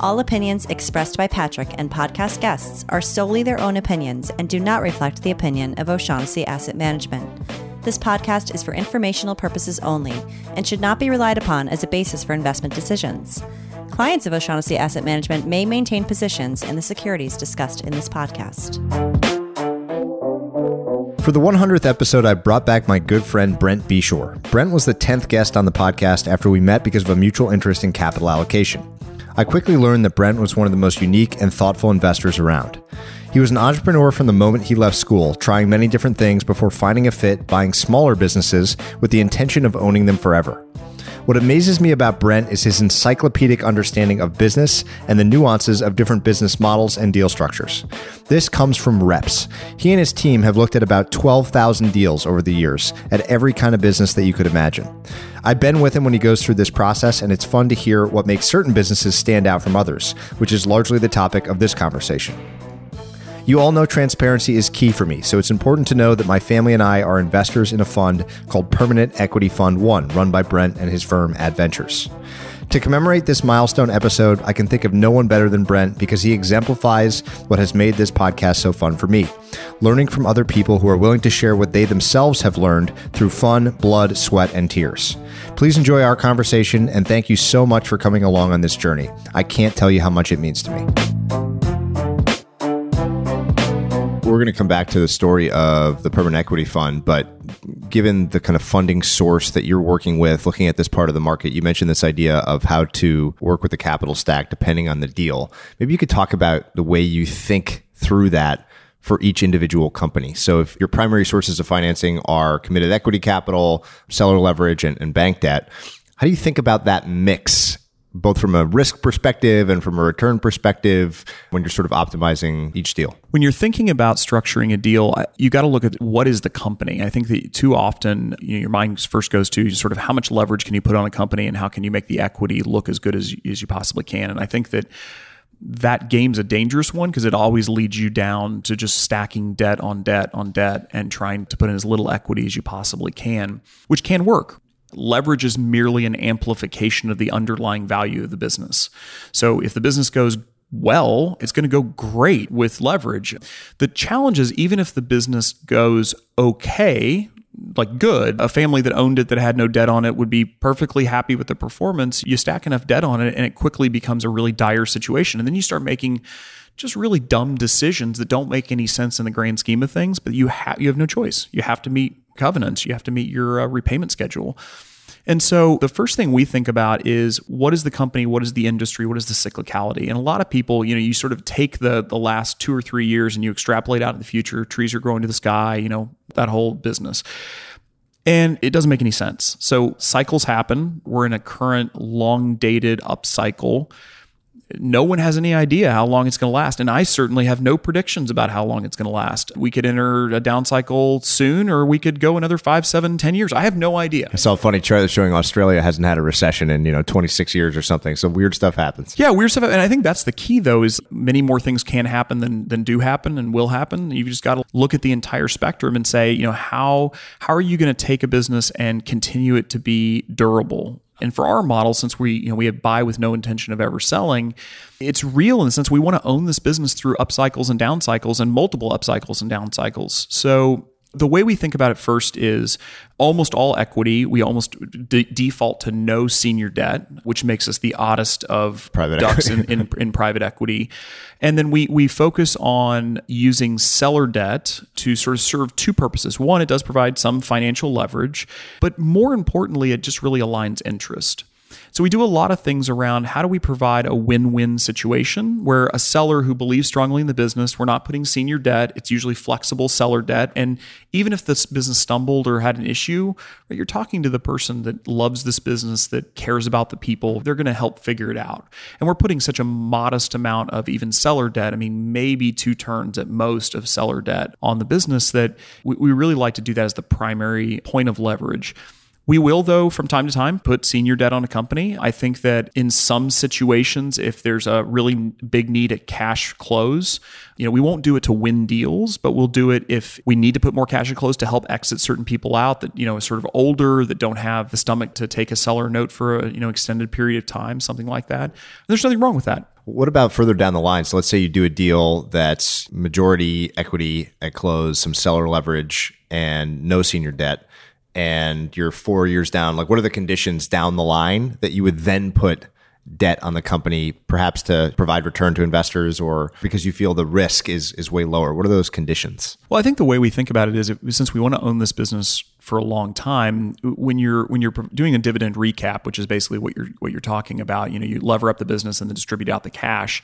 All opinions expressed by Patrick and podcast guests are solely their own opinions and do not reflect the opinion of O'Shaughnessy Asset Management. This podcast is for informational purposes only and should not be relied upon as a basis for investment decisions. Clients of O'Shaughnessy Asset Management may maintain positions in the securities discussed in this podcast. For the 100th episode, I brought back my good friend Brent Beshore. Brent was the 10th guest on the podcast after we met because of a mutual interest in capital allocation. I quickly learned that Brent was one of the most unique and thoughtful investors around. He was an entrepreneur from the moment he left school, trying many different things before finding a fit buying smaller businesses with the intention of owning them forever. What amazes me about Brent is his encyclopedic understanding of business and the nuances of different business models and deal structures. This comes from reps. He and his team have looked at about 12,000 deals over the years at every kind of business that you could imagine. I've been with him when he goes through this process, and it's fun to hear what makes certain businesses stand out from others, which is largely the topic of this conversation. You all know transparency is key for me, so it's important to know that my family and I are investors in a fund called Permanent Equity Fund 1, run by Brent and his firm Adventures. To commemorate this milestone episode, I can think of no one better than Brent because he exemplifies what has made this podcast so fun for me. Learning from other people who are willing to share what they themselves have learned through fun, blood, sweat, and tears. Please enjoy our conversation and thank you so much for coming along on this journey. I can't tell you how much it means to me we're going to come back to the story of the permanent equity fund, but given the kind of funding source that you're working with, looking at this part of the market, you mentioned this idea of how to work with the capital stack depending on the deal. Maybe you could talk about the way you think through that for each individual company. So if your primary sources of financing are committed equity capital, seller leverage, and, and bank debt, how do you think about that mix both from a risk perspective and from a return perspective when you're sort of optimizing each deal? When you're thinking about structuring a deal, you got to look at what is the company. I think that too often you know, your mind first goes to sort of how much leverage can you put on a company and how can you make the equity look as good as, as you possibly can. And I think that that game's a dangerous one because it always leads you down to just stacking debt on debt on debt and trying to put in as little equity as you possibly can, which can work leverage is merely an amplification of the underlying value of the business. So if the business goes well, it's going to go great with leverage. The challenge is even if the business goes okay, like good, a family that owned it that had no debt on it would be perfectly happy with the performance. You stack enough debt on it and it quickly becomes a really dire situation. And then you start making just really dumb decisions that don't make any sense in the grand scheme of things, but you have you have no choice. You have to meet covenants. You have to meet your uh, repayment schedule. And so the first thing we think about is what is the company, what is the industry, what is the cyclicality? And a lot of people, you know, you sort of take the the last 2 or 3 years and you extrapolate out in the future, trees are growing to the sky, you know, that whole business. And it doesn't make any sense. So cycles happen. We're in a current long dated upcycle no one has any idea how long it's going to last. And I certainly have no predictions about how long it's going to last. We could enter a down cycle soon, or we could go another five, seven, ten years. I have no idea. I saw a funny chart showing Australia hasn't had a recession in, you know, 26 years or something. So weird stuff happens. Yeah, weird stuff. And I think that's the key, though, is many more things can happen than, than do happen and will happen. You've just got to look at the entire spectrum and say, you know, how, how are you going to take a business and continue it to be durable? And for our model, since we you know we have buy with no intention of ever selling, it's real in the sense we want to own this business through up cycles and down cycles and multiple up cycles and down cycles. So the way we think about it first is almost all equity. We almost default to no senior debt, which makes us the oddest of private ducks in, in, in, private equity. And then we we focus on using seller debt to sort of serve two purposes. One, it does provide some financial leverage, but more importantly, it just really aligns interest. So we do a lot of things around how do we provide a win-win situation where a seller who believes strongly in the business, we're not putting senior debt, it's usually flexible seller debt and even if this business stumbled or had an issue, right, you're talking to the person that loves this business that cares about the people, they're going to help figure it out. And we're putting such a modest amount of even seller debt, I mean maybe two turns at most of seller debt on the business that we, we really like to do that as the primary point of leverage. We will, though, from time to time, put senior debt on a company. I think that in some situations, if there's a really big need at cash close, you know, we won't do it to win deals, but we'll do it if we need to put more cash at close to help exit certain people out that, you know, are sort of older, that don't have the stomach to take a seller note for a, you know, extended period of time, something like that. There's nothing wrong with that. What about further down the line? So let's say you do a deal that's majority equity at close, some seller leverage, and no senior debt and you're four years down, like what are the conditions down the line that you would then put debt on the company, perhaps to provide return to investors or because you feel the risk is is way lower? What are those conditions? Well, I think the way we think about it is since we want to own this business for a long time, when you're when you're doing a dividend recap, which is basically what you're what you're talking about, you know, you lever up the business and then distribute out the cash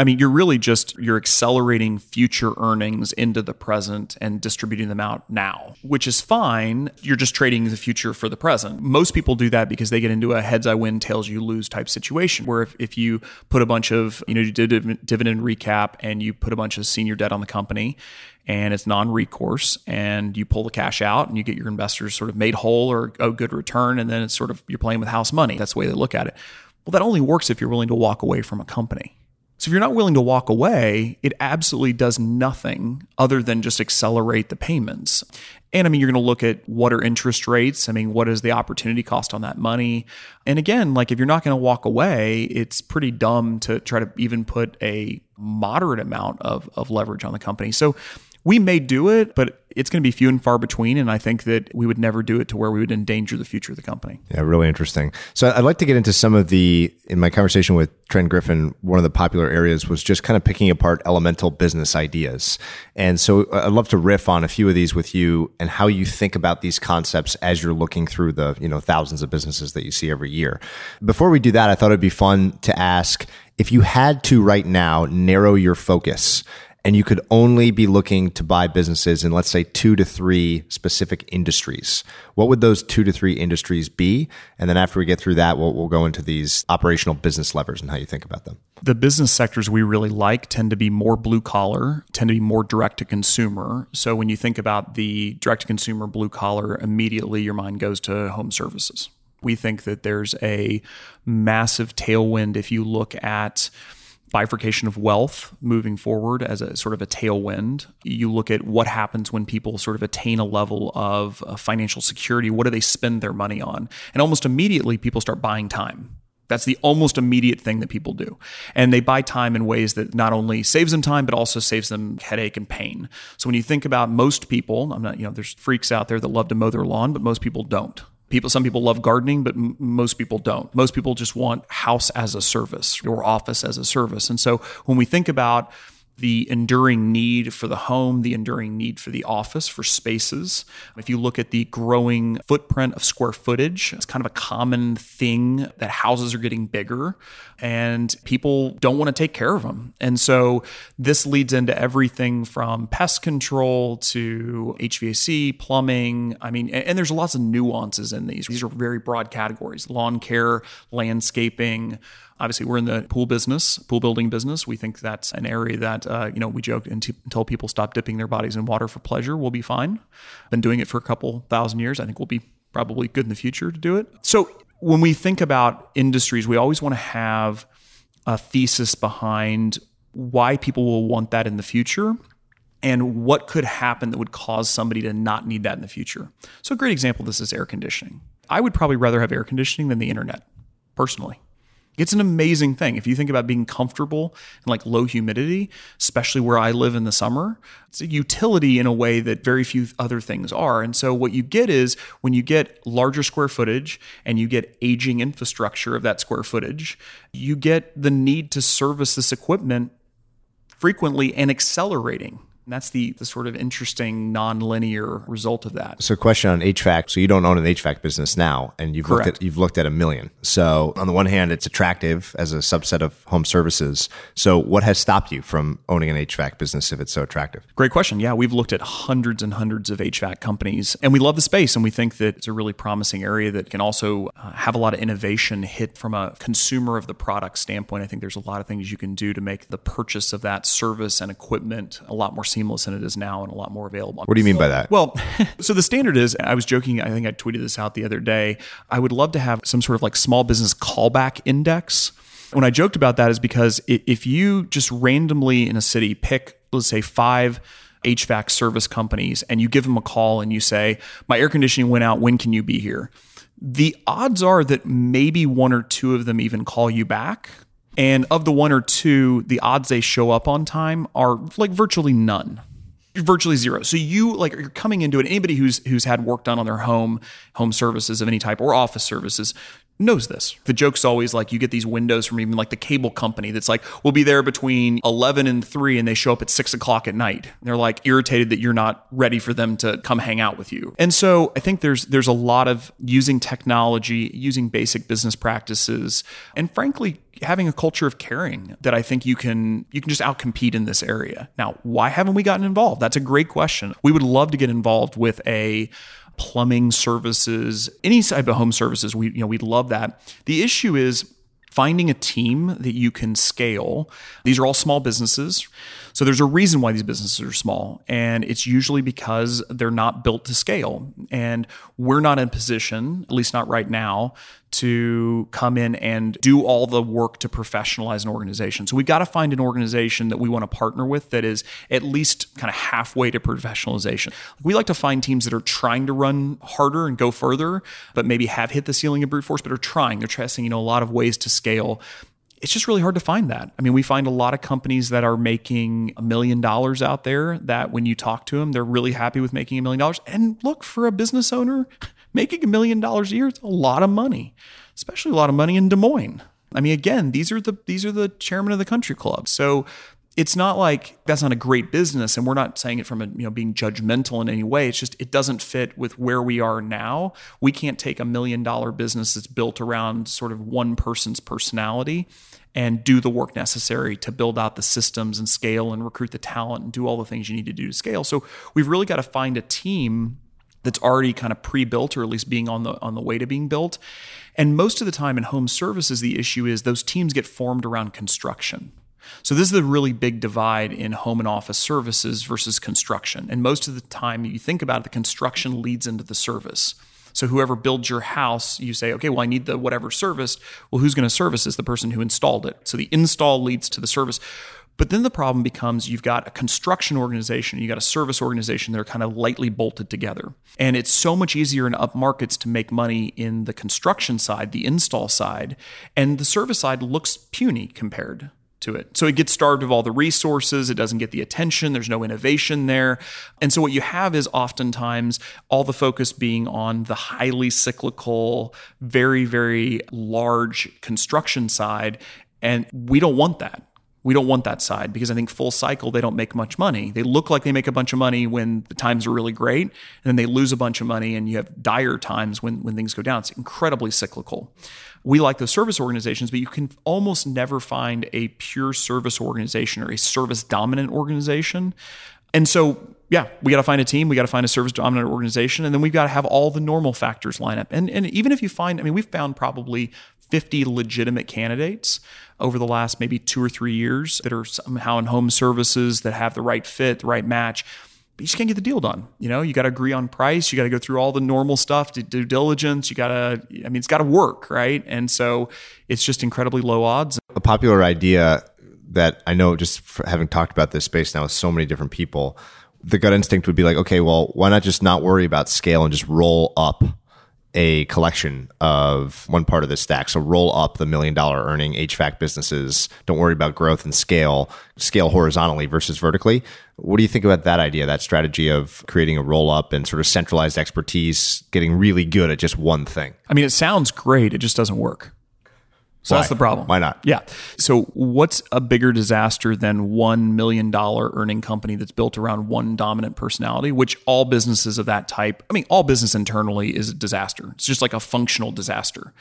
I mean, you're really just you're accelerating future earnings into the present and distributing them out now, which is fine. You're just trading the future for the present. Most people do that because they get into a heads I win, tails you lose type situation where if, if you put a bunch of, you know, you did a dividend recap and you put a bunch of senior debt on the company and it's non-recourse and you pull the cash out and you get your investors sort of made whole or a good return and then it's sort of you're playing with house money. That's the way they look at it. Well, that only works if you're willing to walk away from a company. So if you're not willing to walk away, it absolutely does nothing other than just accelerate the payments. And I mean, you're going to look at what are interest rates? I mean, what is the opportunity cost on that money? And again, like if you're not going to walk away, it's pretty dumb to try to even put a moderate amount of, of leverage on the company. So we may do it, but it's going to be few and far between. And I think that we would never do it to where we would endanger the future of the company. Yeah, really interesting. So I'd like to get into some of the, in my conversation with Tren Griffin, one of the popular areas was just kind of picking apart elemental business ideas. And so uh, I'd love to riff on a few of these with you and how you think about these concepts as you're looking through the, you know, thousands of businesses that you see every year. Before we do that, I thought it'd be fun to ask if you had to right now narrow your focus and you could only be looking to buy businesses in, let's say, two to three specific industries, what would those two to three industries be? And then after we get through that, we'll, we'll go into these operational business levers and how you think about them. The business sectors we really like tend to be more blue collar, tend to be more direct to consumer. So when you think about the direct to consumer blue collar, immediately your mind goes to home services. We think that there's a massive tailwind if you look at bifurcation of wealth moving forward as a sort of a tailwind. You look at what happens when people sort of attain a level of uh, financial security. What do they spend their money on? And almost immediately, people start buying time. That's the almost immediate thing that people do. And they buy time in ways that not only saves them time, but also saves them headache and pain. So when you think about most people, I'm not, you know, there's freaks out there that love to mow their lawn, but most people don't people some people love gardening but m- most people don't. Most people just want house as a service or office as a service. And so when we think about the enduring need for the home, the enduring need for the office, for spaces. If you look at the growing footprint of square footage, it's kind of a common thing that houses are getting bigger and people don't want to take care of them. And so this leads into everything from pest control to HVAC, plumbing. I mean, and there's lots of nuances in these. These are very broad categories lawn care, landscaping Obviously, we're in the pool business, pool building business. We think that's an area that, uh, you know, we joke until people stop dipping their bodies in water for pleasure, we'll be fine. Been doing it for a couple thousand years. I think we'll be probably good in the future to do it. So when we think about industries, we always want to have a thesis behind why people will want that in the future and what could happen that would cause somebody to not need that in the future. So, a great example of this is air conditioning. I would probably rather have air conditioning than the internet, personally. It's an amazing thing. If you think about being comfortable in like low humidity, especially where I live in the summer, it's a utility in a way that very few other things are. And so what you get is when you get larger square footage and you get aging infrastructure of that square footage, you get the need to service this equipment frequently and accelerating And that's the, the sort of interesting non-linear result of that. So, question on HVAC. So, you don't own an HVAC business now, and you've Correct. looked at you've looked at a million. So, on the one hand, it's attractive as a subset of home services. So, what has stopped you from owning an HVAC business if it's so attractive? Great question. Yeah, we've looked at hundreds and hundreds of HVAC companies, and we love the space, and we think that it's a really promising area that can also uh, have a lot of innovation hit from a consumer of the product standpoint. I think there's a lot of things you can do to make the purchase of that service and equipment a lot more seamless than it is now and a lot more available. What do you mean by that? Well, so the standard is I was joking, I think I tweeted this out the other day. I would love to have some sort of like small business callback index. When I joked about that is because if you just randomly in a city pick, let's say, five HVAC service companies and you give them a call and you say, My air conditioning went out, when can you be here? The odds are that maybe one or two of them even call you back. And of the one or two, the odds they show up on time are like virtually none virtually zero. So you like you're coming into it. Anybody who's who's had work done on their home, home services of any type or office services knows this. The joke's always like you get these windows from even like the cable company that's like, we'll be there between 11 and 3 and they show up at 6 o'clock at night. And they're like irritated that you're not ready for them to come hang out with you. And so I think there's there's a lot of using technology, using basic business practices, and frankly, having a culture of caring that I think you can you can just outcompete in this area. Now, why haven't we gotten involved? That's a great question. We would love to get involved with a plumbing services, any type of home services. We you know we'd love that. The issue is finding a team that you can scale. These are all small businesses. So there's a reason why these businesses are small. And it's usually because they're not built to scale. And we're not in position, at least not right now, to come in and do all the work to professionalize an organization. So we've got to find an organization that we want to partner with that is at least kind of halfway to professionalization. We like to find teams that are trying to run harder and go further, but maybe have hit the ceiling of brute force, but are trying. They're testing, you know, a lot of ways to scale it's just really hard to find that. I mean, we find a lot of companies that are making a million dollars out there that when you talk to them, they're really happy with making a million dollars. And look, for a business owner, making a million dollars a year is a lot of money, especially a lot of money in Des Moines. I mean, again, these are the these are the chairman of the country club. So it's not like that's not a great business and we're not saying it from a, you know being judgmental in any way it's just it doesn't fit with where we are now we can't take a million dollar business that's built around sort of one person's personality and do the work necessary to build out the systems and scale and recruit the talent and do all the things you need to do to scale so we've really got to find a team that's already kind of pre-built or at least being on the on the way to being built and most of the time in home services the issue is those teams get formed around construction so this is the really big divide in home and office services versus construction. And most of the time you think about it, the construction leads into the service. So whoever builds your house, you say, okay, well, I need the whatever service. Well, who's going to service is the person who installed it. So the install leads to the service. But then the problem becomes you've got a construction organization, you've got a service organization that are kind of lightly bolted together. And it's so much easier in up markets to make money in the construction side, the install side, and the service side looks puny compared to it. So it gets starved of all the resources, it doesn't get the attention, there's no innovation there. And so what you have is oftentimes all the focus being on the highly cyclical, very, very large construction side. And we don't want that. We don't want that side because I think full cycle, they don't make much money. They look like they make a bunch of money when the times are really great, and then they lose a bunch of money and you have dire times when, when things go down. It's incredibly cyclical. We like those service organizations, but you can almost never find a pure service organization or a service dominant organization. And so, yeah, we got to find a team, we got to find a service dominant organization, and then we've got to have all the normal factors line up. And, and even if you find, I mean, we've found probably 50 legitimate candidates over the last maybe two or three years that are somehow in home services that have the right fit, the right match. But you just can't get the deal done. You know, you got to agree on price. You got to go through all the normal stuff, due diligence. You got to, I mean, it's got to work, right? And so it's just incredibly low odds. A popular idea that I know just having talked about this space now with so many different people, the gut instinct would be like, okay, well, why not just not worry about scale and just roll up a collection of one part of the stack. So roll up the million dollar earning HVAC businesses. Don't worry about growth and scale, scale horizontally versus vertically. What do you think about that idea, that strategy of creating a roll up and sort of centralized expertise, getting really good at just one thing? I mean, it sounds great. It just doesn't work. So Why? that's the problem. Why not? Yeah. So what's a bigger disaster than one million dollar earning company that's built around one dominant personality, which all businesses of that type, I mean, all business internally is a disaster. It's just like a functional disaster.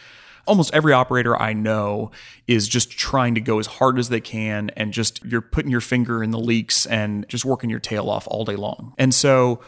Almost every operator I know is just trying to go as hard as they can and just you're putting your finger in the leaks and just working your tail off all day long. And so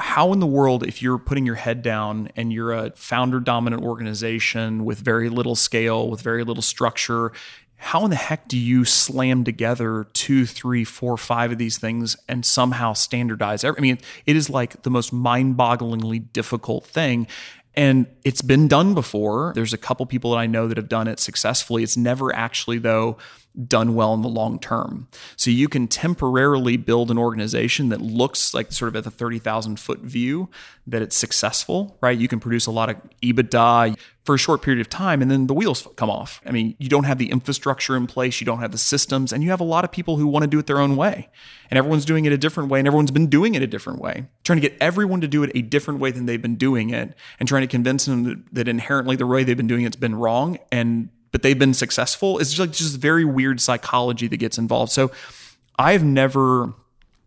how in the world, if you're putting your head down and you're a founder dominant organization with very little scale, with very little structure, how in the heck do you slam together two, three, four, five of these things and somehow standardize? I mean, it is like the most mind bogglingly difficult thing. And it's been done before. There's a couple people that I know that have done it successfully. It's never actually, though, done well in the long term. So you can temporarily build an organization that looks like sort of at the 30,000 foot view that it's successful, right? You can produce a lot of EBITDA for a short period of time and then the wheels come off. I mean, you don't have the infrastructure in place, you don't have the systems, and you have a lot of people who want to do it their own way. And everyone's doing it a different way, and everyone's been doing it a different way. Trying to get everyone to do it a different way than they've been doing it and trying to convince them that, that inherently the way they've been doing it's been wrong and but they've been successful. It's just like just very weird psychology that gets involved. So I've never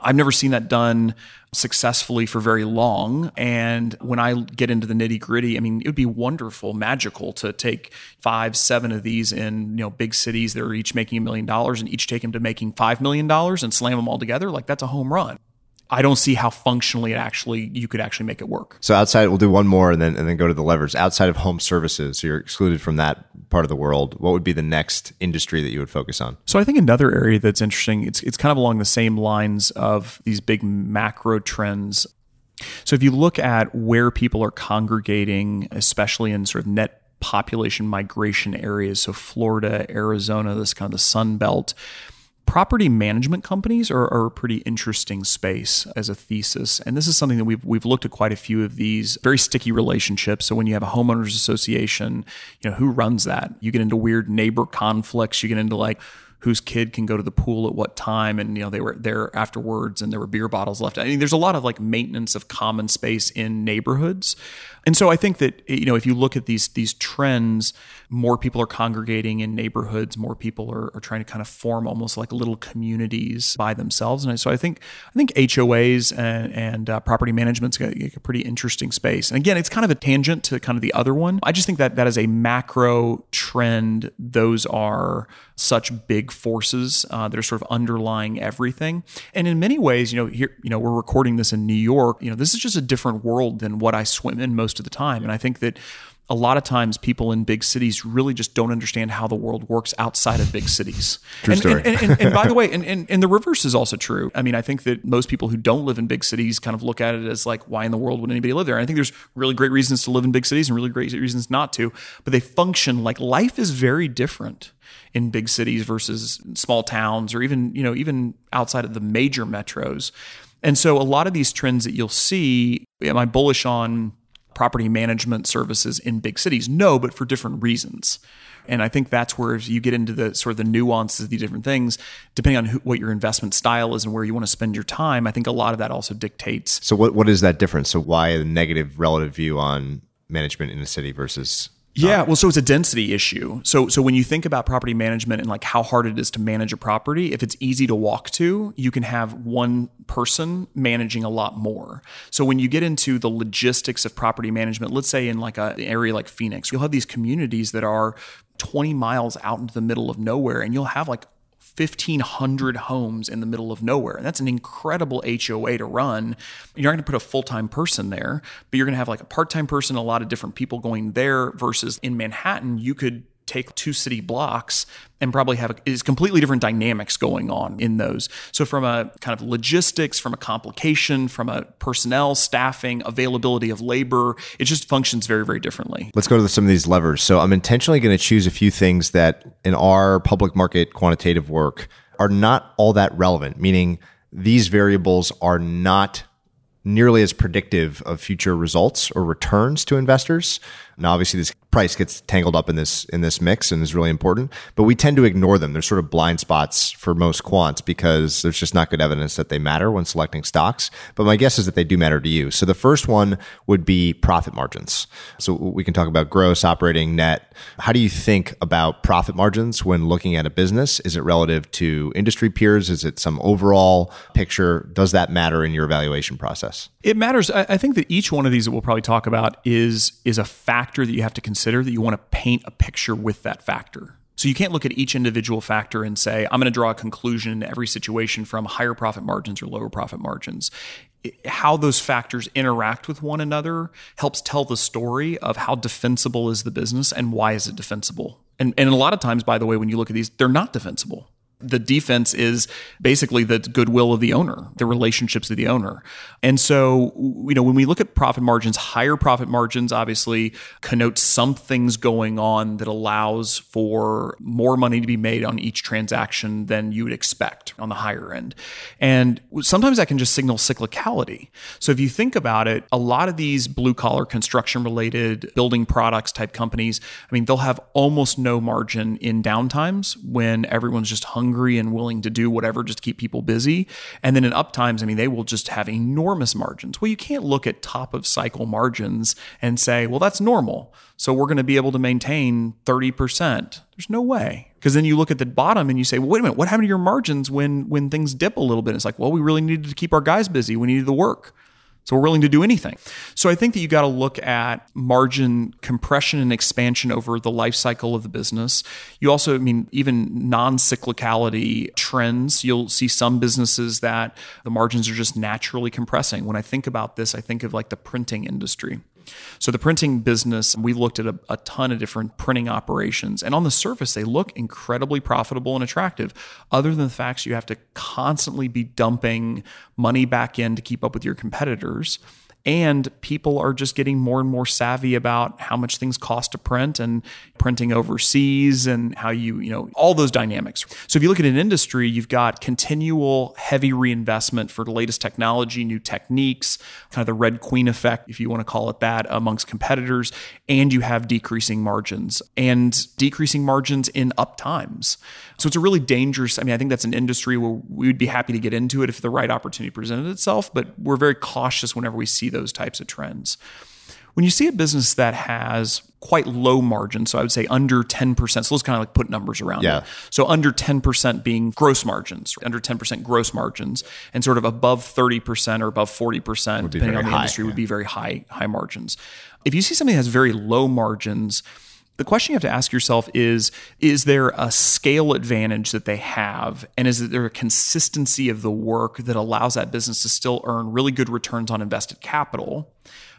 I've never seen that done successfully for very long. And when I get into the nitty gritty, I mean, it would be wonderful, magical to take five, seven of these in, you know, big cities that are each making a million dollars and each take them to making $5 million and slam them all together. Like that's a home run. I don't see how functionally it actually you could actually make it work. So outside, we'll do one more and then and then go to the levers. Outside of home services, so you're excluded from that part of the world. What would be the next industry that you would focus on? So I think another area that's interesting, it's it's kind of along the same lines of these big macro trends. So if you look at where people are congregating, especially in sort of net population migration areas, so Florida, Arizona, this kind of the Sun Belt, property management companies are, are, a pretty interesting space as a thesis. And this is something that we've we've looked at quite a few of these very sticky relationships. So when you have a homeowners association you know who runs that? You get into weird neighbor conflicts. You get into like whose kid can go to the pool at what time and you know they were there afterwards and there were beer bottles left. I mean there's a lot of like maintenance of common space in neighborhoods. And so i think that you know if you look at these these trends more people are congregating in neighborhoods more people are, are trying to kind of form almost like little communities by themselves. And so i think i think hoas and, and uh, property management's got a pretty interesting space. And again it's kind of a tangent to kind of the other one. I just think that that is a macro trend. Those are such big forces uh, that are sort of underlying everything. And in many ways, you know, here, you know, we're recording this in New York. You know, this is just a different world than what I swim in most of the time. And I think that a lot of times people in big cities really just don't understand how the world works outside of big cities. True and, story. And, and, and, by the way, and, and, and the reverse is also true. I mean, I think that most people who don't live in big cities kind of look at it as like, why in the world would anybody live there? And I think there's really great reasons to live in big cities and really great reasons not to, but they function like life is very different in big cities versus small towns or even, you know, even outside of the major metros. And so a lot of these trends that you'll see, am I bullish on property management services in big cities? No, but for different reasons. And I think that's where you get into the sort of the nuances of these different things, depending on who, what your investment style is and where you want to spend your time. I think a lot of that also dictates. So what what is that difference? So why a negative relative view on management in a city versus yeah, well, so it's a density issue. So, so when you think about property management and like how hard it is to manage a property, if it's easy to walk to, you can have one person managing a lot more. So when you get into the logistics of property management, let's say in like a, an area like Phoenix, you'll have these communities that are 20 miles out into the middle of nowhere, and you'll have like 1,500 homes in the middle of nowhere. And that's an incredible HOA to run. You're not going to put a full time person there, but you're going to have like a part time person, a lot of different people going there versus in Manhattan, you could take two city blocks and probably have is completely different dynamics going on in those. So from a kind of logistics, from a complication, from a personnel, staffing, availability of labor, it just functions very very differently. Let's go to some of these levers. So I'm intentionally going to choose a few things that in our public market quantitative work are not all that relevant, meaning these variables are not nearly as predictive of future results or returns to investors. Now, obviously, this price gets tangled up in this in this mix and is really important, but we tend to ignore them. They're sort of blind spots for most quants because there's just not good evidence that they matter when selecting stocks. But my guess is that they do matter to you. So the first one would be profit margins. So we can talk about gross, operating, net. How do you think about profit margins when looking at a business? Is it relative to industry peers? Is it some overall picture? Does that matter in your evaluation process? It matters. I think that each one of these that we'll probably talk about is is a factor that you have to consider that you want to paint a picture with that factor. So you can't look at each individual factor and say, I'm going to draw a conclusion in every situation from higher profit margins or lower profit margins. How those factors interact with one another helps tell the story of how defensible is the business and why is it defensible. And, and a lot of times, by the way, when you look at these, they're not defensible the defense is basically the goodwill of the owner, the relationships of the owner. And so, you know, when we look at profit margins, higher profit margins obviously connote something's going on that allows for more money to be made on each transaction than you would expect on the higher end. And sometimes that can just signal cyclicality. So if you think about it, a lot of these blue collar construction related building products type companies, I mean, they'll have almost no margin in downtimes when everyone's just hungry hungry and willing to do whatever just to keep people busy. And then in up times, I mean, they will just have enormous margins. Well, you can't look at top of cycle margins and say, well, that's normal. So we're going to be able to maintain 30%. There's no way. Because then you look at the bottom and you say, well, wait a minute, what happened to your margins when when things dip a little bit? It's like, well, we really needed to keep our guys busy. We needed the work. So we're willing to do anything. So I think that you got to look at margin compression and expansion over the life cycle of the business. You also, I mean, even non cyclicality trends, you'll see some businesses that the margins are just naturally compressing. When I think about this, I think of like the printing industry. So the printing business, we looked at a, a, ton of different printing operations, and on the surface, they look incredibly profitable and attractive. Other than the facts, you have to constantly be dumping money back in to keep up with your competitors and people are just getting more and more savvy about how much things cost to print and printing overseas and how you, you know, all those dynamics. So if you look at an industry, you've got continual heavy reinvestment for the latest technology, new techniques, kind of the red queen effect, if you want to call it that, amongst competitors, and you have decreasing margins and decreasing margins in up times. So it's a really dangerous, I mean, I think that's an industry where we would be happy to get into it if the right opportunity presented itself, but we're very cautious whenever we see those types of trends. When you see a business that has quite low margin, so I would say under 10%, so let's kind of like put numbers around yeah. it. So under 10% being gross margins, under 10% gross margins, and sort of above 30% or above 40%, depending on the high, industry, yeah. would be very high, high margins. If you see something that has very low margins, the question you have to ask yourself is is there a scale advantage that they have and is there a consistency of the work that allows that business to still earn really good returns on invested capital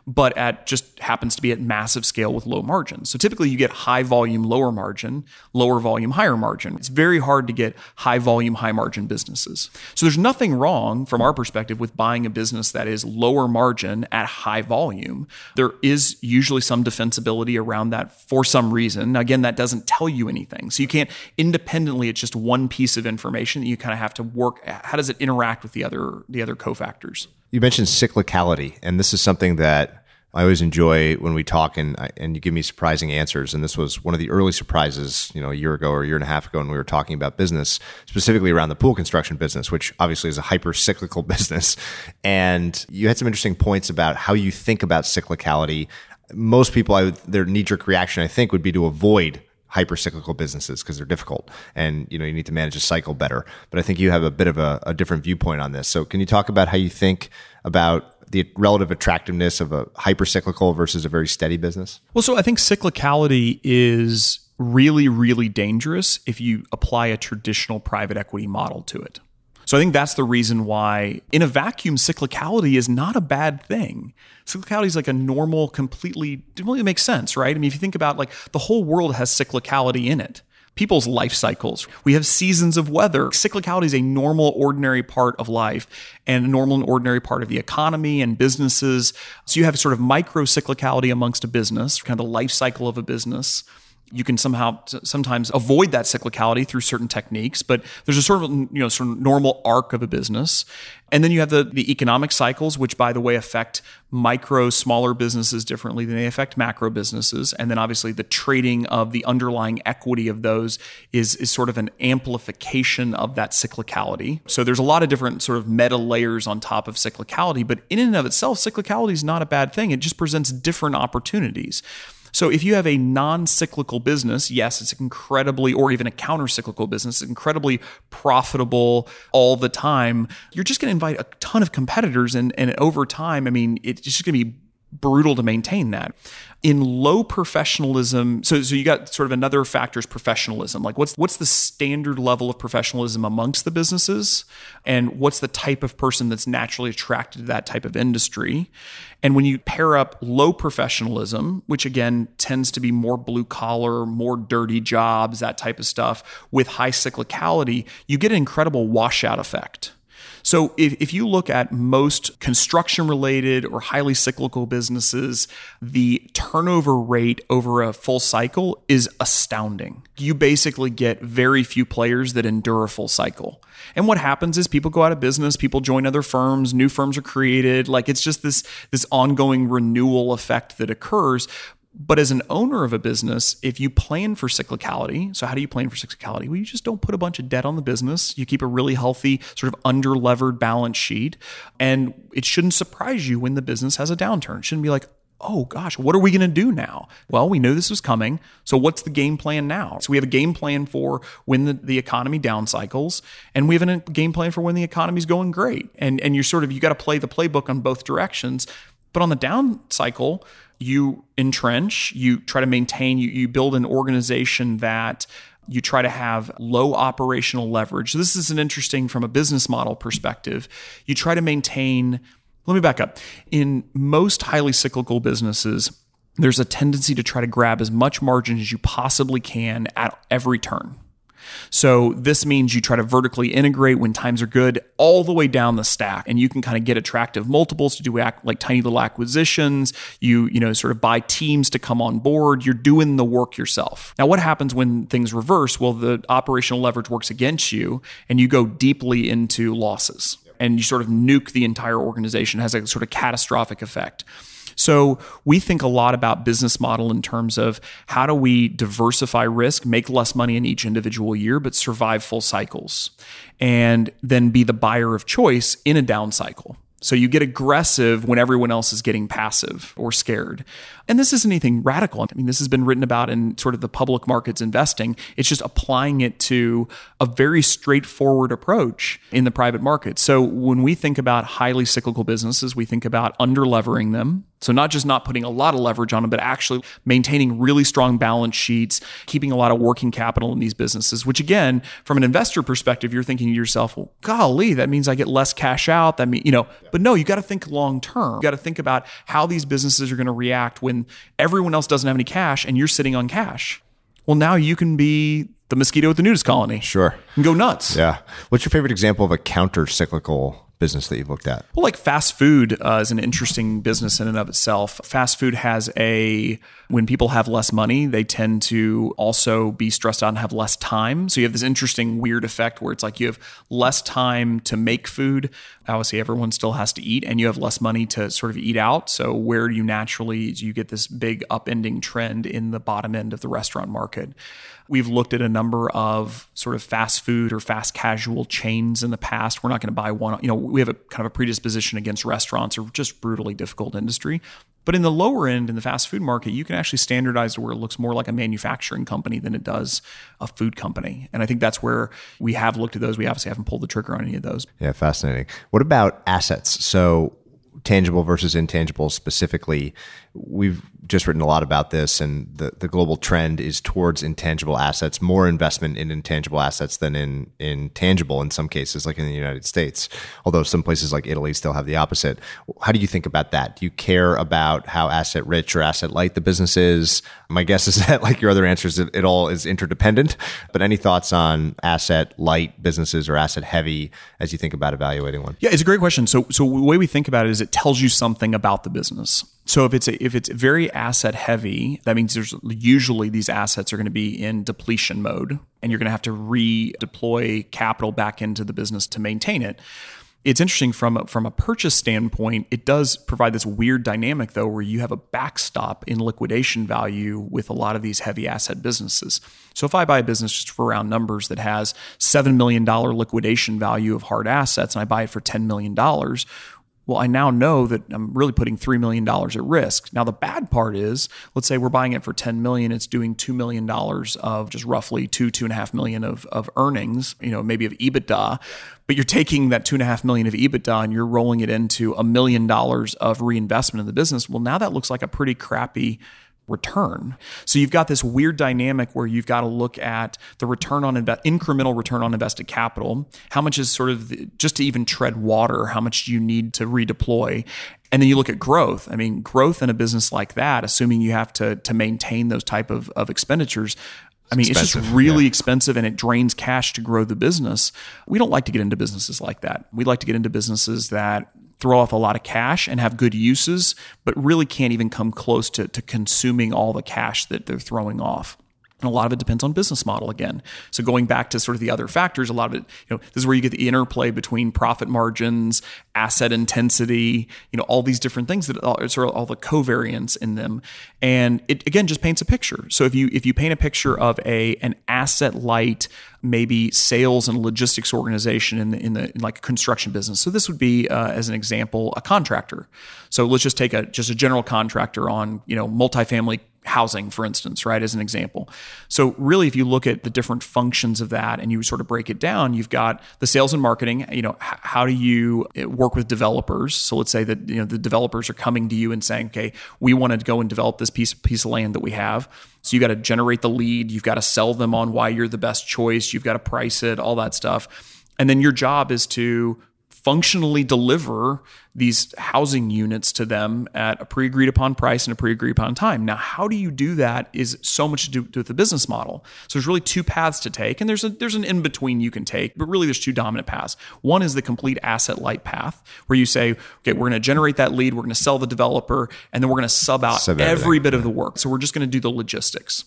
but at just happens to be at massive scale with low margins. So typically you get high volume, lower margin, lower volume, higher margin. It's very hard to get high volume, high margin businesses. So there's nothing wrong from our perspective with buying a business that is lower margin at high volume. There is usually some defensibility around that for some reason. Again, that doesn't tell you anything. So you can't independently, it's just one piece of information that you kind of have to work. How does it interact with the other, the other cofactors? You mentioned cyclicality, and this is something that I always enjoy when we talk, and and you give me surprising answers. And this was one of the early surprises, you know, a year ago or a year and a half ago, when we were talking about business, specifically around the pool construction business, which obviously is a hyper cyclical business. And you had some interesting points about how you think about cyclicality. Most people, I their knee jerk reaction, I think, would be to avoid hyper cyclical businesses because they're difficult and you know you need to manage a cycle better. But i think you have a bit of a, a, different viewpoint on this. So can you talk about how you think about the relative attractiveness of a hyper cyclical versus a very steady business? Well so i think cyclicality is really really dangerous if you apply a traditional private equity model to it so I think that's the reason why, in a vacuum, cyclicality is not a bad thing. Cyclicality is like a normal, completely, really makes sense, right? I mean, if you think about like the whole world has cyclicality in it. People's life cycles. We have seasons of weather. Cyclicality is a normal, ordinary part of life and a normal and ordinary part of the economy and businesses. So you have sort of micro cyclicality amongst a business, kind of the life cycle of a business you can somehow sometimes avoid that cyclicality through certain techniques but there's a sort of you know sort of normal arc of a business. And then you have the the economic cycles which by the way affect micro smaller businesses differently than they affect macro businesses. And then obviously the trading of the underlying equity of those is is sort of an amplification of that cyclicality. So there's a lot of different sort of meta layers on top of cyclicality but in and of itself cyclicality is not a bad thing. It just presents different opportunities so if you have a non-cyclical business, yes, it's incredibly, or even a counter-cyclical business, incredibly profitable all the time. You're just going to invite a ton of competitors, and and over time, I mean, it's just going to be brutal to maintain that. In low professionalism, so so you got sort of another factor is professionalism. Like what's what's the standard level of professionalism amongst the businesses, and what's the type of person that's naturally attracted to that type of industry? And when you pair up low professionalism, which again tends to be more blue collar, more dirty jobs, that type of stuff, with high cyclicality, you get an incredible washout effect. So if, if you look at most construction related or highly cyclical businesses, the turnover rate over a full cycle is astounding. You basically get very few players that endure a full cycle. And what happens is people go out of business, people join other firms, new firms are created. Like it's just this this ongoing renewal effect that occurs. But as an owner of a business, if you plan for cyclicality, so how do you plan for cyclicality? Well, you just don't put a bunch of debt on the business. You keep a really healthy, sort of underlevered balance sheet. And it shouldn't surprise you when the business has a downturn. It shouldn't be like, oh gosh, what are we going to do now? Well, we knew this was coming. So what's the game plan now? So we have a game plan for when the, the economy down cycles, and we have a game plan for when the economy's going great. And and you're sort of you got to play the playbook on both directions. But on the down cycle, you entrench, you try to maintain, you, you build an organization that you try to have low operational leverage. This is an interesting from a business model perspective. You try to maintain, let me back up. In most highly cyclical businesses, there's a tendency to try to grab as much margin as you possibly can at every turn. So this means you try to vertically integrate when times are good all the way down the stack and you can kind of get attractive multiples to do like tiny little acquisitions. You, you know, sort of buy teams to come on board. You're doing the work yourself. Now, what happens when things reverse? Well, the operational leverage works against you and you go deeply into losses and you sort of nuke the entire organization, it has a sort of catastrophic effect. So we think a lot about business model in terms of how do we diversify risk, make less money in each individual year, but survive full cycles, and then be the buyer of choice in a down cycle. So you get aggressive when everyone else is getting passive or scared. And this isn't anything radical. I mean, this has been written about in sort of the public markets investing. It's just applying it to a very straightforward approach in the private market. So when we think about highly cyclical businesses, we think about underlevering them. So not just not putting a lot of leverage on them, but actually maintaining really strong balance sheets, keeping a lot of working capital in these businesses, which again, from an investor perspective, you're thinking to yourself, well, golly, that means I get less cash out. That means, you know, but no, you got to think long term. You got to think about how these businesses are going to react when when everyone else doesn't have any cash and you're sitting on cash. Well, now you can be the mosquito at the nudist colony. Sure. And go nuts. Yeah. What's your favorite example of a counter cyclical business that you've looked at? Well, like fast food uh, is an interesting business in and of itself. Fast food has a, when people have less money, they tend to also be stressed out and have less time. So you have this interesting, weird effect where it's like you have less time to make food. Obviously, everyone still has to eat, and you have less money to sort of eat out. So where you naturally, you get this big upending trend in the bottom end of the restaurant market. We've looked at a number of sort of fast food or fast casual chains in the past. We're not going to buy one. You know, we have a kind of a predisposition against restaurants or just brutally difficult industry. But in the lower end, in the fast food market, you can actually standardize to where it looks more like a manufacturing company than it does a food company. And I think that's where we have looked at those. We obviously haven't pulled the trigger on any of those. Yeah, fascinating. What about assets? So tangible versus intangible specifically we've just written a lot about this and the, the global trend is towards intangible assets more investment in intangible assets than in in tangible in some cases like in the united states. Although some places like italy still have the opposite. How do you think about that? Do you care about how asset rich or asset light the business is? My guess is that like your other answers it, it all is interdependent but any thoughts on asset light businesses or asset heavy as you think about evaluating one? Yeah it's a great question. So so the way we think about it is it tells you something about the business So if it's a, if it's very asset heavy, that means there's usually these assets are going to be in depletion mode, and you're going to have to redeploy capital back into the business to maintain it. It's interesting from a, from a purchase standpoint. It does provide this weird dynamic though, where you have a backstop in liquidation value with a lot of these heavy asset businesses. So if I buy a business just for round numbers that has seven million dollar liquidation value of hard assets, and I buy it for ten million dollars, well, I now know that I'm really putting $3 million at risk. Now, the bad part is, let's say we're buying it for 10 million, it's doing $2 million of just roughly two, two and a half million of, of earnings, you know, maybe of EBITDA. But you're taking that two and a half million of EBITDA and you're rolling it into a million dollars of reinvestment in the business. Well, now that looks like a pretty crappy return. So you've got this weird dynamic where you've got to look at the return on inve- incremental return on invested capital. How much is sort of the, just to even tread water? How much do you need to redeploy? And then you look at growth. I mean, growth in a business like that, assuming you have to to maintain those type of, of expenditures, I mean, expensive, it's just really yeah. expensive and it drains cash to grow the business. We don't like to get into businesses like that. We like to get into businesses that throw off a lot of cash and have good uses, but really can't even come close to, to consuming all the cash that they're throwing off. And a lot of it depends on business model again. So going back to sort of the other factors, a lot of it, you know, this is where you get the interplay between profit margins, asset intensity, you know, all these different things that are sort of all the covariance in them. And it again just paints a picture. So if you if you paint a picture of a an asset light maybe sales and logistics organization in the, in the in like a construction business. So this would be, uh, as an example, a contractor. So let's just take a just a general contractor on you know multifamily housing, for instance, right, as an example. So, really, if you look at the different functions of that and you sort of break it down, you've got the sales and marketing. You know, h- how do you uh, work with developers? So, let's say that you know the developers are coming to you and saying, "Okay, we want to go and develop this piece piece of land that we have." So, you got to generate the lead. You've got to sell them on why you're the best choice. You've got to price it, all that stuff. And then your job is to functionally deliver these housing units to them at a pre agreed upon price and a pre agreed upon time. Now, how do you do that is so much to do with the business model. So there's really two paths to take, and there's a there's an in between you can take, but really there's two dominant paths. One is the complete asset light path, where you say, okay, we're going to generate that lead, we're going to sell the developer, and then we're going to sub out sub every bit of the work. So we're just going to do the logistics.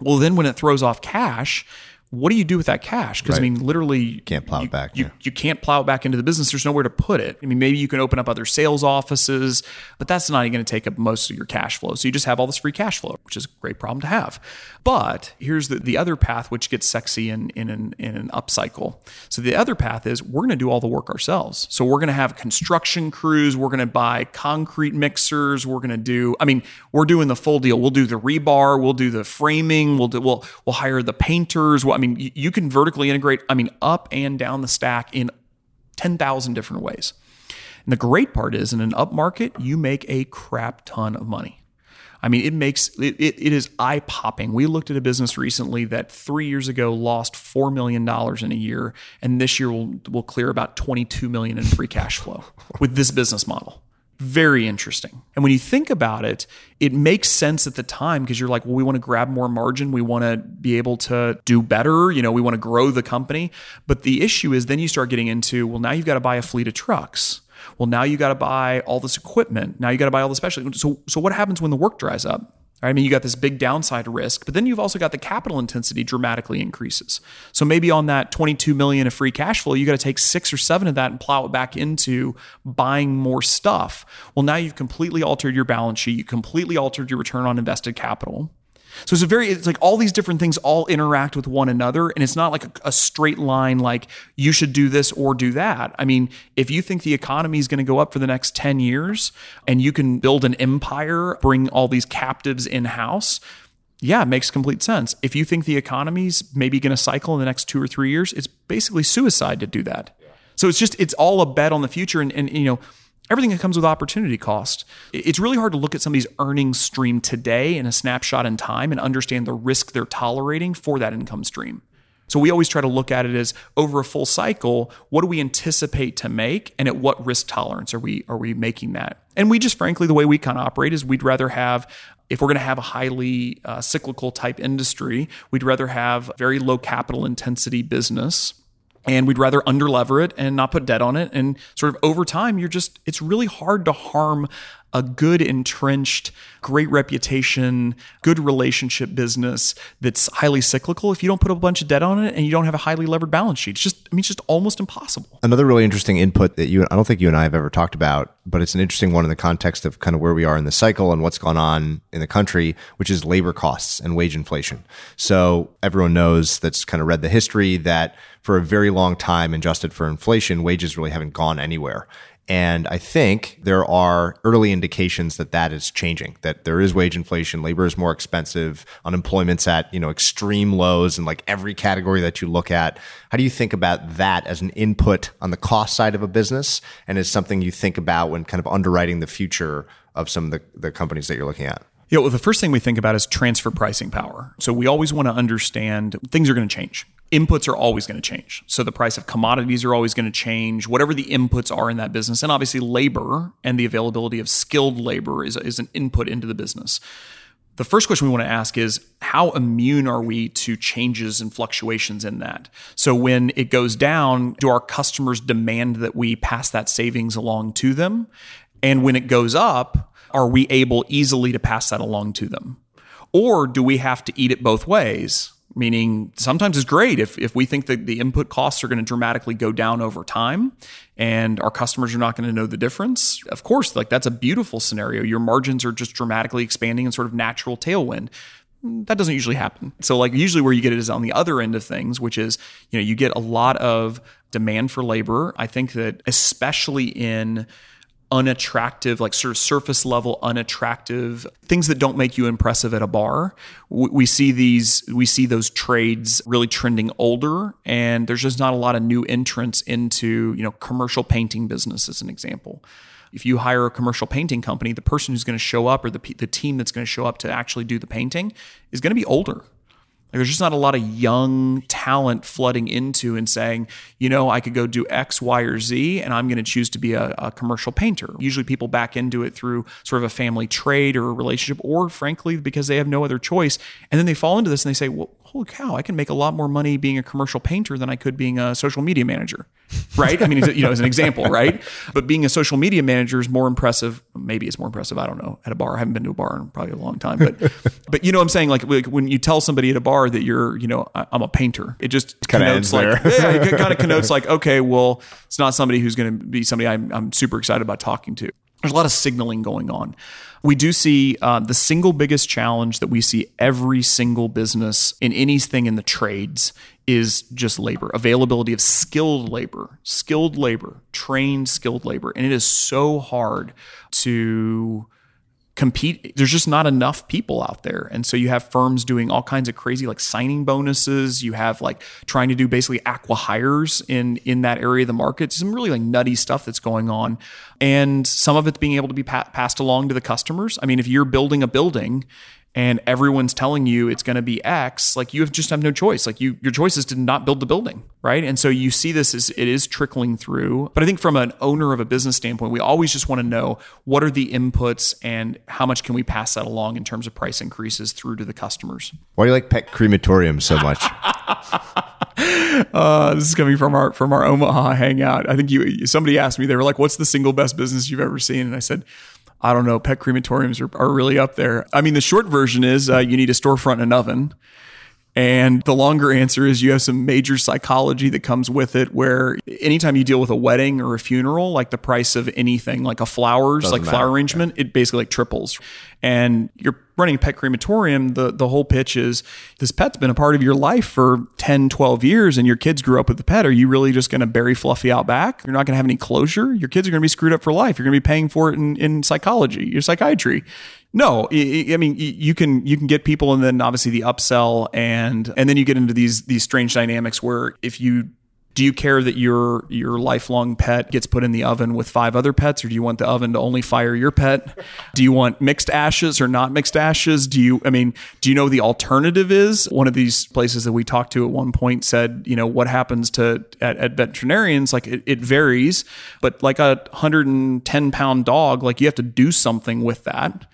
Well, then when it throws off cash, what do you do with that cash? Because right. I mean, literally, you can't plow you, it back. You, yeah. you can't plow it back into the business. There's nowhere to put it. I mean, maybe you can open up other sales offices, but that's not even going to take up most of your cash flow. So you just have all this free cash flow, which is a great problem to have. But here's the, the other path, which gets sexy in, in, an, in an upcycle. So the other path is we're going to do all the work ourselves. So we're going to have construction crews. We're going to buy concrete mixers. We're going to do, I mean, we're doing the full deal. We'll do the rebar. We'll do the framing. We'll do, we'll, we'll hire the painters. Well, I mean, you, can vertically integrate, I mean, up and down the stack in 10,000 different ways. And the great part is in an up market, you make a crap ton of money. I mean, it makes it, it, it is eye popping. We looked at a business recently that three years ago lost $4 million in a year, and this year will, will clear about 22 million in free cash flow with this business model. Very interesting. And when you think about it, it makes sense at the time because you're like, well, we want to grab more margin. We want to be able to do better. You know, we want to grow the company. But the issue is then you start getting into, well, now you've got to buy a fleet of trucks. Well, now you got to buy all this equipment. Now you got to buy all the special. So, so what happens when the work dries up? I mean, you got this big downside risk, but then you've also got the capital intensity dramatically increases. So maybe on that 22 million of free cash flow, you got to take six or seven of that and plow it back into buying more stuff. Well, now you've completely altered your balance sheet. You completely altered your return on invested capital. So it's a very, it's like all these different things all interact with one another. And it's not like a, a, straight line, like you should do this or do that. I mean, if you think the economy is going to go up for the next 10 years and you can build an empire, bring all these captives in house, yeah, it makes complete sense. If you think the economy's maybe going to cycle in the next two or three years, it's basically suicide to do that. So it's just, it's all a bet on the future. And, and you know, everything that comes with opportunity cost. It's really hard to look at somebody's earnings stream today in a snapshot in time and understand the risk they're tolerating for that income stream. So we always try to look at it as over a full cycle, what do we anticipate to make and at what risk tolerance are we are we making that? And we just frankly the way we kind of operate is we'd rather have if we're going to have a highly uh, cyclical type industry, we'd rather have very low capital intensity business and we'd rather underlever it and not put debt on it. And sort of over time you're just it's really hard to harm a good entrenched, great reputation, good relationship business that's highly cyclical if you don't put a bunch of debt on it and you don't have a highly levered balance sheet. It's just, I mean, it's just almost impossible. Another really interesting input that you, I don't think you and I have ever talked about, but it's an interesting one in the context of kind of where we are in the cycle and what's gone on in the country, which is labor costs and wage inflation. So everyone knows that's kind of read the history that for a very long time, adjusted for inflation, wages really haven't gone anywhere. And I think there are early indications that that is changing, that there is wage inflation, labor is more expensive, unemployment's at, you know, extreme lows in like every category that you look at. How do you think about that as an input on the cost side of a business and as something you think about when kind of underwriting the future of some of the, the companies that you're looking at? Yeah, well, the first thing we think about is transfer pricing power. So we always want to understand things are going to change inputs are always going to change. So the price of commodities are always going to change, whatever the inputs are in that business. And obviously, labor and the availability of skilled labor is, is an input into the business. The first question we want to ask is how immune are we to changes and fluctuations in that? So when it goes down, do our customers demand that we pass that savings along to them? And when it goes up, are we able easily to pass that along to them? Or do we have to eat it both ways? meaning sometimes it's great if, if we think that the input costs are going to dramatically go down over time and our customers are not going to know the difference. Of course like that's a beautiful scenario. Your margins are just dramatically expanding in sort of natural tailwind. That doesn't usually happen. So like usually where you get it is on the other end of things which is you know you get a lot of demand for labor. I think that especially in unattractive, like sort of surface level unattractive things that don't make you impressive at a bar. We see these, we see those trades really trending older, and there's just not a lot of new entrants into, you know, commercial painting business as an example. If you hire a commercial painting company, the person who's going to show up or the, the team that's going to show up to actually do the painting is going to be older there's just not a lot of young talent flooding into and saying, you know, I could go do X, Y, or Z, and I'm going to choose to be a, a, commercial painter. Usually people back into it through sort of a family trade or a relationship, or frankly, because they have no other choice. And then they fall into this and they say, well, holy cow, I can make a lot more money being a commercial painter than I could being a social media manager. Right? I mean, you know, as an example, right? But being a social media manager is more impressive. Maybe it's more impressive. I don't know. At a bar, I haven't been to a bar in probably a long time, but but you know, what I'm saying like, like when you tell somebody at a bar that you're, you know, I'm a painter, it just kind of ends like, there. yeah, it kind of connotes like, okay, well, it's not somebody who's going to be somebody I'm, I'm super excited about talking to. There's a lot of signaling going on. We do see uh, the single biggest challenge that we see every single business in anything in the trades is just labor, availability of skilled labor, skilled labor, trained skilled labor. And it is so hard to compete there's just not enough people out there. And so you have firms doing all kinds of crazy like signing bonuses. You have like trying to do basically acqui-hires in in that area of the market. Some really like nutty stuff that's going on. And some of it's being able to be pa- passed along to the customers. I mean if you're building a building and everyone's telling you it's going to be X, like you have just have no choice. Like you, your choice is to not build the building, right? And so you see this as it is trickling through. But I think from an owner of a business standpoint, we always just want to know what are the inputs and how much can we pass that along in terms of price increases through to the customers. Why do you like Pet Crematorium so much? uh, this is coming from our from our Omaha hangout. I think you somebody asked me they were like, "What's the single best business you've ever seen?" And I said I don't know, pet crematoriums are, are really up there. I mean, the short version is uh, you need a storefront and an oven. And the longer answer is you have some major psychology that comes with it where anytime you deal with a wedding or a funeral, like the price of anything, like a flowers, Doesn't like matter. flower arrangement, yeah. it basically like triples. And you're running a pet crematorium, the, the whole pitch is this pet's been a part of your life for 10, 12 years and your kids grew up with the pet. Are you really just going to bury Fluffy out back? You're not going to have any closure. Your kids are going to be screwed up for life. You're going to be paying for it in, in psychology, your psychiatry. No, I mean you can you can get people, and then obviously the upsell, and and then you get into these these strange dynamics where if you do you care that your your lifelong pet gets put in the oven with five other pets or do you want the oven to only fire your pet? Do you want mixed ashes or not mixed ashes? Do you i mean do you know the alternative is? One of these places that we talked to at one point said you know what happens to at, at veterinarians like it, it varies but like a 110 pound dog like you have to do something with that.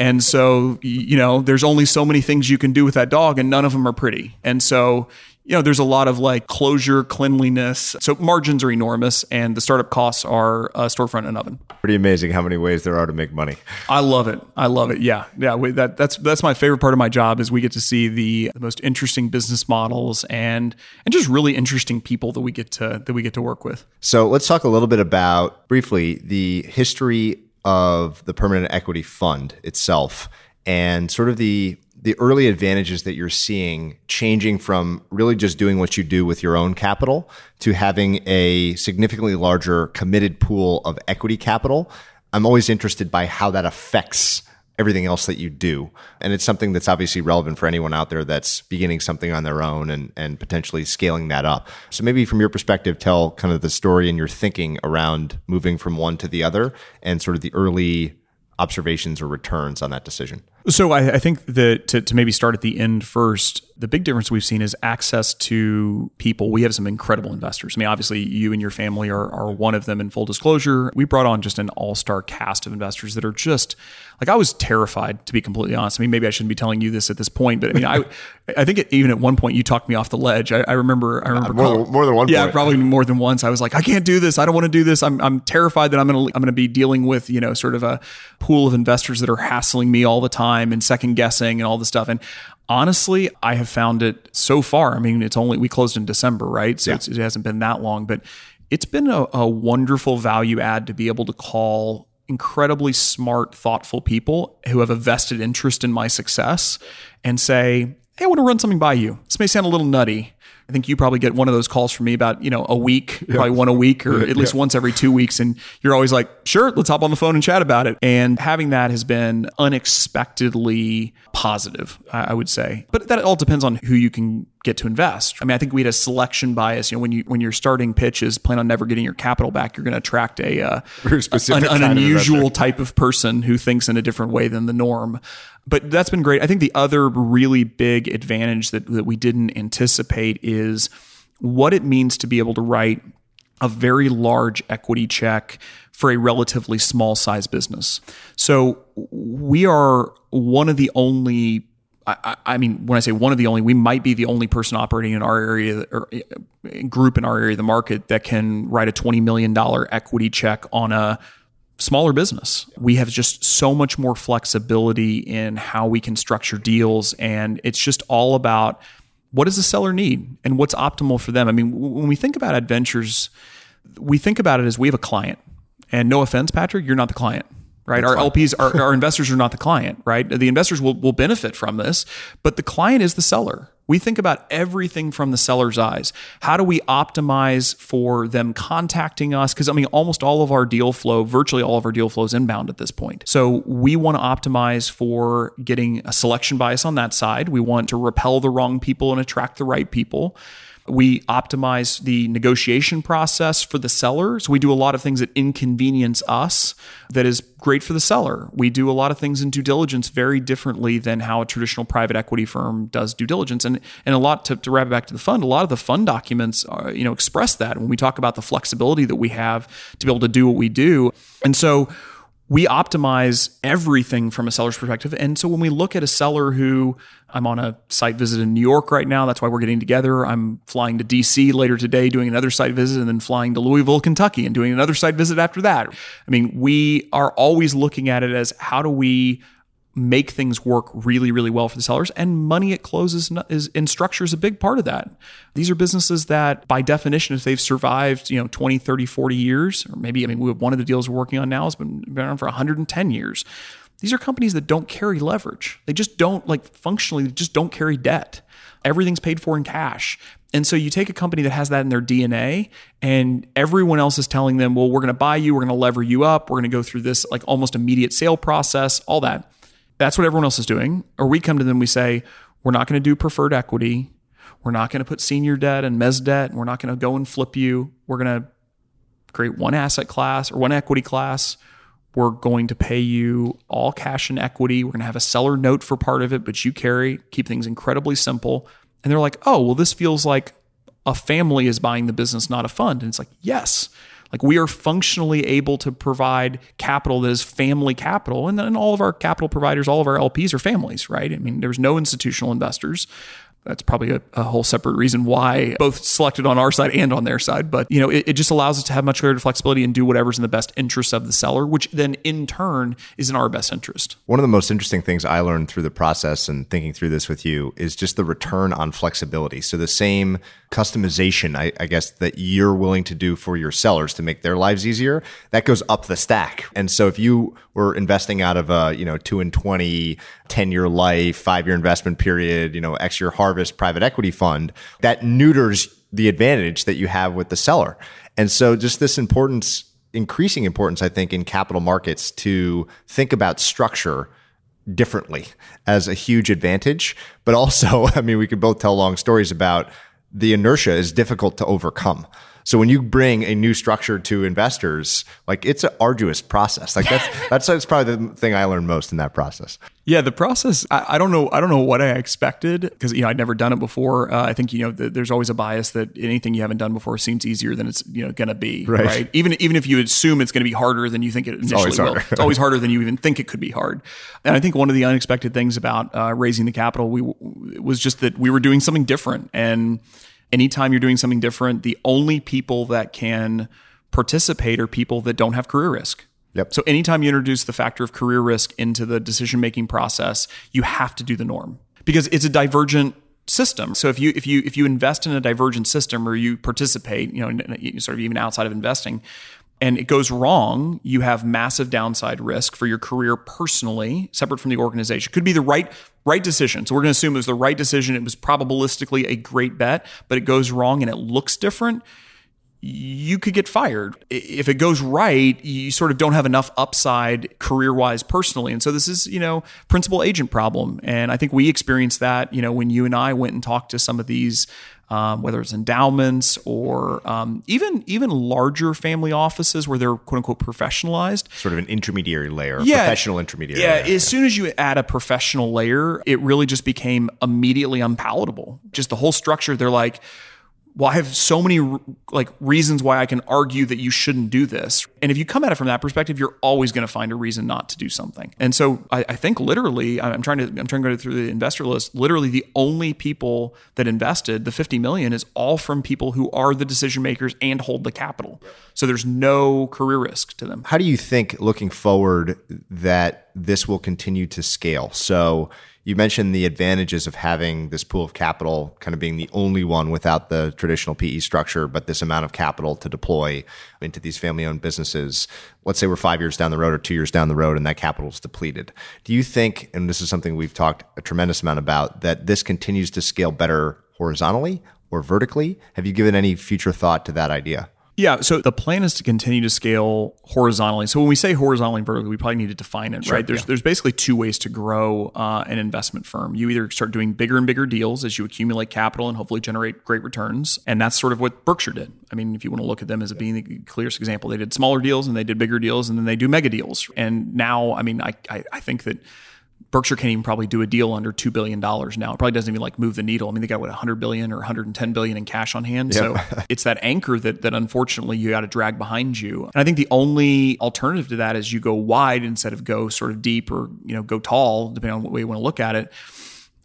And so, you know, there's only so many things you can do with that dog, and none of them are pretty. And so, you know, there's a lot of like closure, cleanliness. So margins are enormous, and the startup costs are a storefront and oven. Pretty amazing how many ways there are to make money. I love it. I love it. Yeah, yeah. We, that, that's that's my favorite part of my job is we get to see the, the most interesting business models and and just really interesting people that we get to that we get to work with. So let's talk a little bit about briefly the history of the permanent equity fund itself and sort of the the early advantages that you're seeing changing from really just doing what you do with your own capital to having a significantly larger committed pool of equity capital. I'm always interested by how that affects everything else that you do. And it's something that's obviously relevant for anyone out there that's beginning something on their own and, and potentially scaling that up. So maybe from your perspective, tell kind of the story and your thinking around moving from one to the other and sort of the early observations or returns on that decision. So I, I, think that to, to maybe start at the end first, the big difference we've seen is access to people. We have some incredible investors. I mean, obviously, you and your family are, are one of them in full disclosure. We brought on just an all star cast of investors that are just like I was terrified to be completely honest. I mean, maybe I shouldn't be telling you this at this point, but I mean, I I think it, even at one point you talked me off the ledge. I, I remember I remember uh, more, more, than one. Yeah, point. probably more than once. I was like, I can't do this. I don't want to do this. I'm I'm terrified that I'm gonna I'm gonna be dealing with you know sort of a pool of investors that are hassling me all the time and second guessing and all this stuff. And honestly, I have found it so far. I mean, it's only we closed in December, right? So yeah. it hasn't been that long, but it's been a, a wonderful value add to be able to call incredibly smart, thoughtful people who have a vested interest in my success and say, Hey, I want to run something by you. This may sound a little nutty, I think you probably get one of those calls from me about, you know, a week, yeah. probably one a week or at least yeah. once every two weeks. And you're always like, sure, let's hop on the phone and chat about it. And having that has been unexpectedly positive, I would say. But that all depends on who you can get to invest. I mean, I think we had a selection bias. You know, when you when your starting pitch is plan on never getting your capital back, you're going to attract a uh, an, an unusual type of person who thinks in a different way than the norm. But that's been great. I think the other really big advantage that that we didn't anticipate is what it means to be able to write a very large equity check for a relatively small size business. So we are one of the only I, I, mean, when I say one of the only, we might be the only person operating in our area or uh, group in our area of the market that can write a $20 million equity check on a smaller business. We have just so much more flexibility in how we can structure deals. And it's just all about what does the seller need and what's optimal for them. I mean, when we think about adventures, we think about it as we have a client. And no offense, Patrick, you're not the client right? That's our fine. LPs, our, our investors are not the client, right? The investors will, will benefit from this, but the client is the seller. We think about everything from the seller's eyes. How do we optimize for them contacting us? Because I mean, almost all of our deal flow, virtually all of our deal flow is inbound at this point. So we want to optimize for getting a selection bias on that side. We want to repel the wrong people and attract the right people. We optimize the negotiation process for the seller. So we do a lot of things that inconvenience us that is great for the seller. We do a lot of things in due diligence very differently than how a traditional private equity firm does due diligence. And and a lot to, to wrap it back to the fund, a lot of the fund documents are, you know express that when we talk about the flexibility that we have to be able to do what we do. And so we optimize everything from a seller's perspective. And so when we look at a seller who I'm on a site visit in New York right now, that's why we're getting together. I'm flying to DC later today, doing another site visit, and then flying to Louisville, Kentucky, and doing another site visit after that. I mean, we are always looking at it as how do we make things work really, really well for the sellers. And money at close is, is in structure is a big part of that. These are businesses that, by definition, if they've survived, you know, 20, 30, 40 years, or maybe, I mean, we have one of the deals we're working on now has been, been around for 110 years. These are companies that don't carry leverage. They just don't, like, functionally, they just don't carry debt. Everything's paid for in cash. And so you take a company that has that in their DNA, and everyone else is telling them, well, we're going to buy you, we're going to lever you up, we're going to go through this like almost immediate sale process, all that. That's what everyone else is doing. Or we come to them, we say, we're not going to do preferred equity. We're not going to put senior debt and mez debt. And we're not going to go and flip you. We're going to create one asset class or one equity class. We're going to pay you all cash and equity. We're going to have a seller note for part of it, but you carry, keep things incredibly simple. And they're like, oh, well, this feels like a family is buying the business, not a fund. And it's like, yes. Like we are functionally able to provide capital that is family capital. And then all of our capital providers, all of our LPs are families, right? I mean, there's no institutional investors. That's probably a, a, whole separate reason why both selected on our side and on their side. But you know, it, it, just allows us to have much greater flexibility and do whatever's in the best interest of the seller, which then in turn is in our best interest. One of the most interesting things I learned through the process and thinking through this with you is just the return on flexibility. So the same customization, I, I guess, that you're willing to do for your sellers to make their lives easier, that goes up the stack. And so if you were investing out of a, you know, two and 20, 10 year life, five year investment period, you know, X year harvest private equity fund, that neuters the advantage that you have with the seller. And so just this importance, increasing importance, I think, in capital markets to think about structure differently as a huge advantage. But also, I mean, we could both tell long stories about the inertia is difficult to overcome. So when you bring a new structure to investors, like it's an arduous process. Like that's that's, that's probably the thing I learned most in that process. Yeah, the process. I, I don't know. I don't know what I expected because you know I'd never done it before. Uh, I think you know the, there's always a bias that anything you haven't done before seems easier than it's you know going to be. Right. right. Even even if you assume it's going to be harder than you think it initially it's will, harder. it's always harder than you even think it could be hard. And I think one of the unexpected things about uh, raising the capital we was just that we were doing something different and anytime you're doing something different, the only people that can participate are people that don't have career risk. Yep. So anytime you introduce the factor of career risk into the decision making process, you have to do the norm because it's a divergent system. So if you if you if you invest in a divergent system or you participate, you know, sort of even outside of investing, and it goes wrong, you have massive downside risk for your career personally, separate from the organization. Could be the right right decision. So we're going to assume it was the right decision. It was probabilistically a great bet, but it goes wrong and it looks different. You could get fired. If it goes right, you sort of don't have enough upside career wise personally. And so this is, you know, principal agent problem. And I think we experienced that, you know, when you and I went and talked to some of these um, whether it's endowments or um, even even larger family offices where they're quote unquote professionalized. Sort of an intermediary layer, yeah, professional intermediary. Yeah, layer. as soon as you add a professional layer, it really just became immediately unpalatable. Just the whole structure. They're like well, I have so many like reasons why I can argue that you shouldn't do this. And if you come at it from that perspective, you're always going to find a reason not to do something. And so I, I, think literally, I'm trying to I'm trying to go through the investor list. Literally, the only people that invested the 50 million is all from people who are the decision makers and hold the capital. So there's no career risk to them. How do you think, looking forward, that this will continue to scale? So you mentioned the advantages of having this pool of capital kind of being the only one without the traditional PE structure, but this amount of capital to deploy into these family owned businesses. Let's say we're five years down the road or two years down the road and that capital is depleted. Do you think, and this is something we've talked a tremendous amount about, that this continues to scale better horizontally or vertically? Have you given any future thought to that idea? Yeah. So the plan is to continue to scale horizontally. So when we say horizontally and vertically, we probably need to define it, sure, right? There's yeah. there's basically two ways to grow uh, an investment firm. You either start doing bigger and bigger deals as you accumulate capital and hopefully generate great returns, and that's sort of what Berkshire did. I mean, if you want to look at them as being the clearest example, they did smaller deals and they did bigger deals, and then they do mega deals. And now, I mean, I I, I think that Berkshire can't even probably do a deal under two billion dollars now. It probably doesn't even like move the needle. I mean, they got what 100 billion or 110 billion in cash on hand. Yep. So it's that anchor that that unfortunately you got to drag behind you. And I think the only alternative to that is you go wide instead of go sort of deep or you know go tall, depending on what way you want to look at it.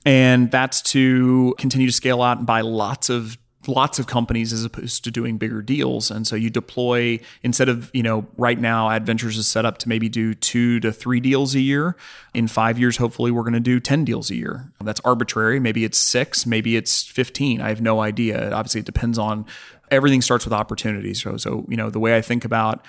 And that's to continue to scale out and buy lots of lots of companies as opposed to doing bigger deals. And so you deploy instead of, you know, right now Adventures is set up to maybe do two to three deals a year. In five years, hopefully we're going to do 10 deals a year. That's arbitrary. Maybe it's six, maybe it's 15. I have no idea. Obviously it depends on everything starts with opportunities. So, so, you know, the way I think about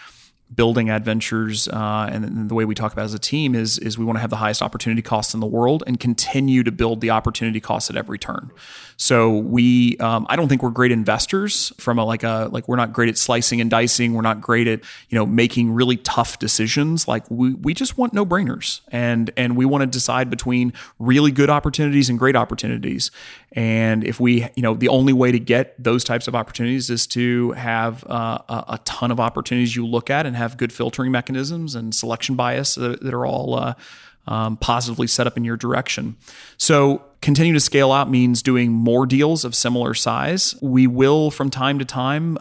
building adventures uh, and the way we talk about as a team is is we want to have the highest opportunity costs in the world and continue to build the opportunity costs at every turn. So we um, i don't think we're great investors from a like a like we're not great at slicing and dicing. We're not great at you know making really tough decisions. Like we, we just want no brainers and and we want to decide between really good opportunities and great opportunities. And if we you know the only way to get those types of opportunities is to have uh, a, a ton of opportunities you look at and have have good filtering mechanisms and selection bias that, that are all uh, um, positively set up in your direction. So, continue to scale out means doing more deals of similar size. We will, from time to time,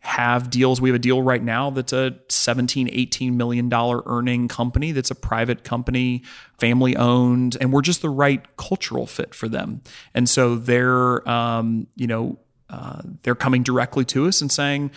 have deals. We have a deal right now that's a 17, 18 million dollar earning company that's a private company, family owned, and we're just the right cultural fit for them. And so they're, um, you know, uh, they're coming directly to us and saying,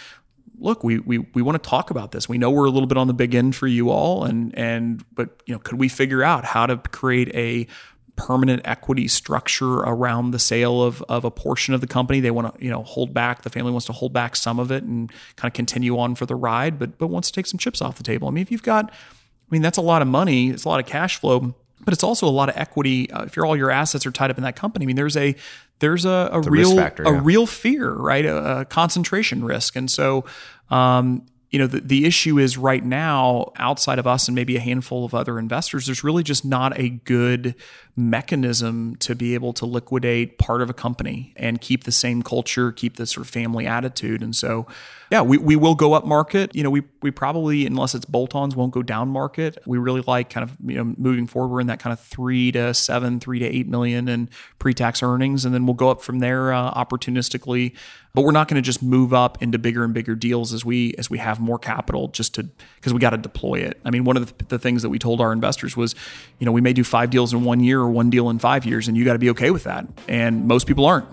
look, we we we want to talk about this. We know we're a little bit on the big end for you all, and and but you know, could we figure out how to create a permanent equity structure around the sale of, of a portion of the company. They want to, you know, hold back. The family wants to hold back some of it and kind of continue on for the ride, but but wants to take some chips off the table. I mean, if you've got, I mean, that's a lot of money. It's a lot of cash flow, but it's also a lot of equity. Uh, if you're all your assets are tied up in that company, I mean, there's a there's a, a real factor, yeah. a real fear, right? A, a concentration risk, and so. Um, you know the, the issue is right now outside of us and maybe a handful of other investors there's really just not a good mechanism to be able to liquidate part of a company and keep the same culture keep the sort of family attitude. And so yeah we, we will go up market. You know we we probably unless it's bolt-ons won't go down market. We really like kind of you know moving forward we're in that kind of three to seven three to eight million in pre-tax earnings and then we'll go up from there uh, opportunistically. But we're not going to just move up into bigger and bigger deals as we as we have more capital just to because we got to deploy it. I mean, one of the, the, things that we told our investors was, you know, we may do five deals in one year one deal in five years, and you got to be okay with that. And most people aren't.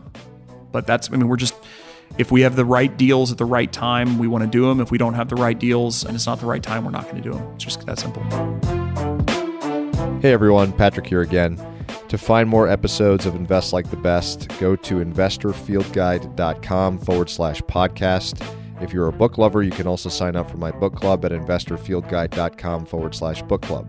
But that's I mean, we're just if we have the right deals at the right time, we want to do them. If we don't have the right deals and it's not the right time, we're not going to do them. It's just that simple. Hey everyone, Patrick here again. To find more episodes of Invest Like the Best, go to investorfieldguide.com forward slash podcast. If you're a book lover, you can also sign up for my book club at investorfieldguide.com forward slash book club.